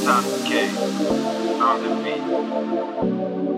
Stan K on the beat.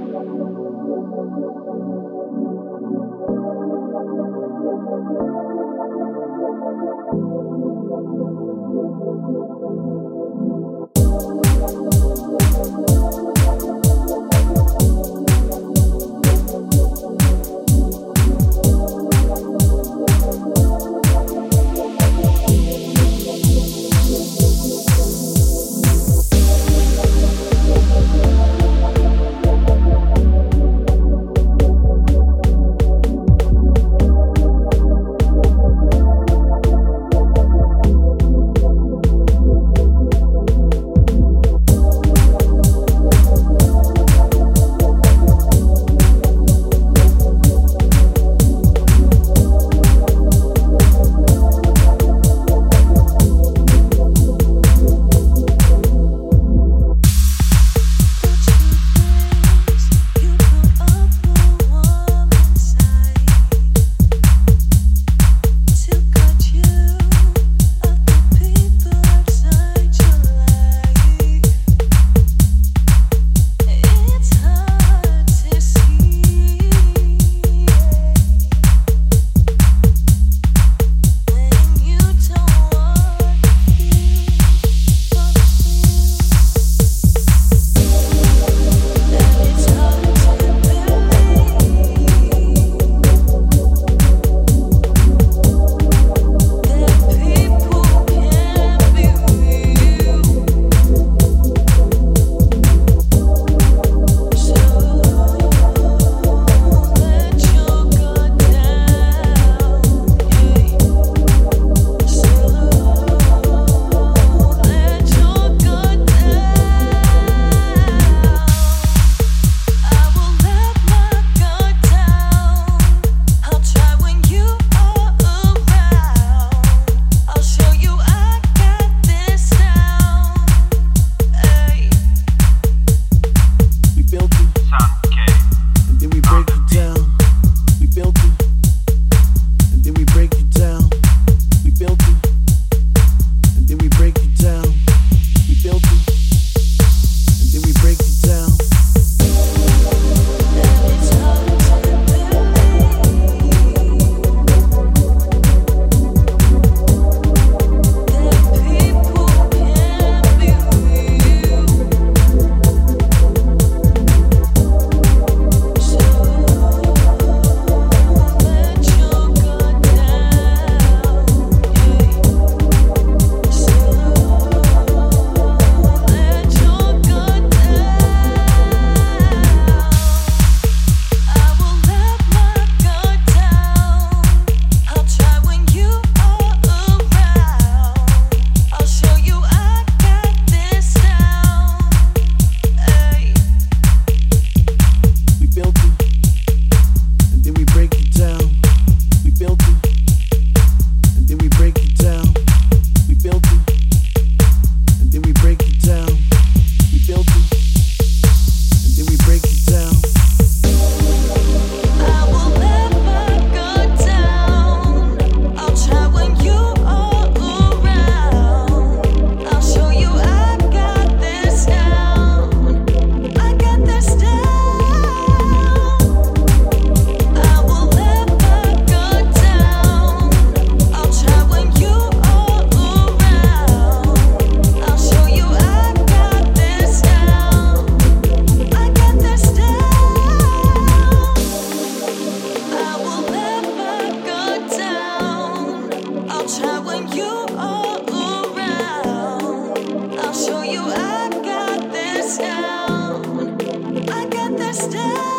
understand.